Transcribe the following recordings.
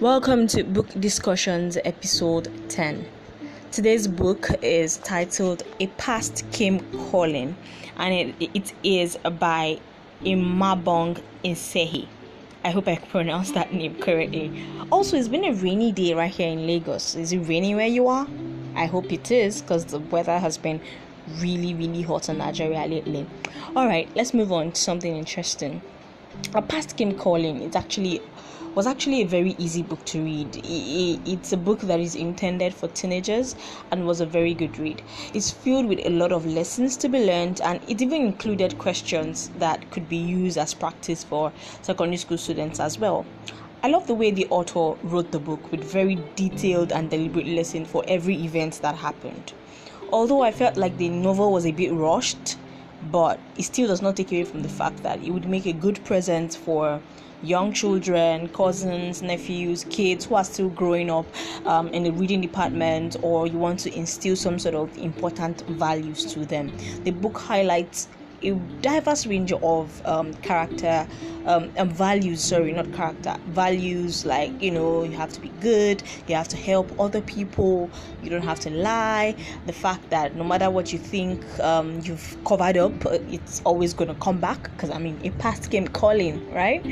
Welcome to Book Discussions, episode 10. Today's book is titled A Past Came Calling, and it, it is by Imabong Insehi. I hope I pronounced that name correctly. Also, it's been a rainy day right here in Lagos. Is it raining where you are? I hope it is because the weather has been really, really hot in Nigeria lately. Alright, let's move on to something interesting. A Past Came Calling. It's actually was actually a very easy book to read. It's a book that is intended for teenagers and was a very good read. It's filled with a lot of lessons to be learned, and it even included questions that could be used as practice for secondary school students as well. I love the way the author wrote the book with very detailed and deliberate lesson for every event that happened. Although I felt like the novel was a bit rushed, but it still does not take away from the fact that it would make a good present for young children, cousins, nephews, kids who are still growing up um, in the reading department, or you want to instill some sort of important values to them. The book highlights a diverse range of um, character um, and values sorry not character values like you know you have to be good you have to help other people you don't have to lie. The fact that no matter what you think um, you've covered up it's always going to come back because i mean a past came calling right?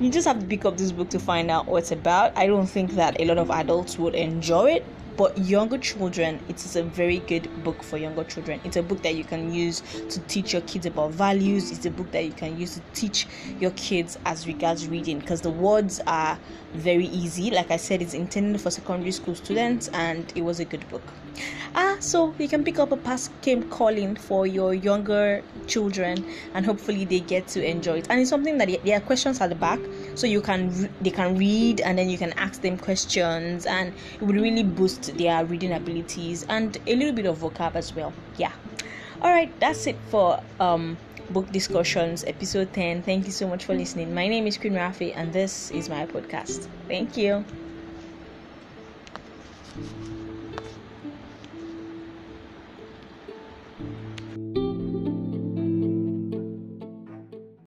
You just have to pick up this book to find out what it's about. I don't think that a lot of adults would enjoy it but younger children it is a very good book for younger children. It's a book that you can use to teach your kids about values. It's a book that you can use to teach your kids as regards reading because the words are very easy. Like i said it's intended for secondary school students and it was a good book. Ah so you can pick up a past came calling for your younger children and hopefully they get to enjoy it. And it's something that there are questions at the back so you can they can read and then you can ask them questions and it would really boost their reading abilities and a little bit of vocab as well. Yeah. All right that's it for um book discussions episode 10 thank you so much for listening. My name is queen rafi and this is my podcast. Thank you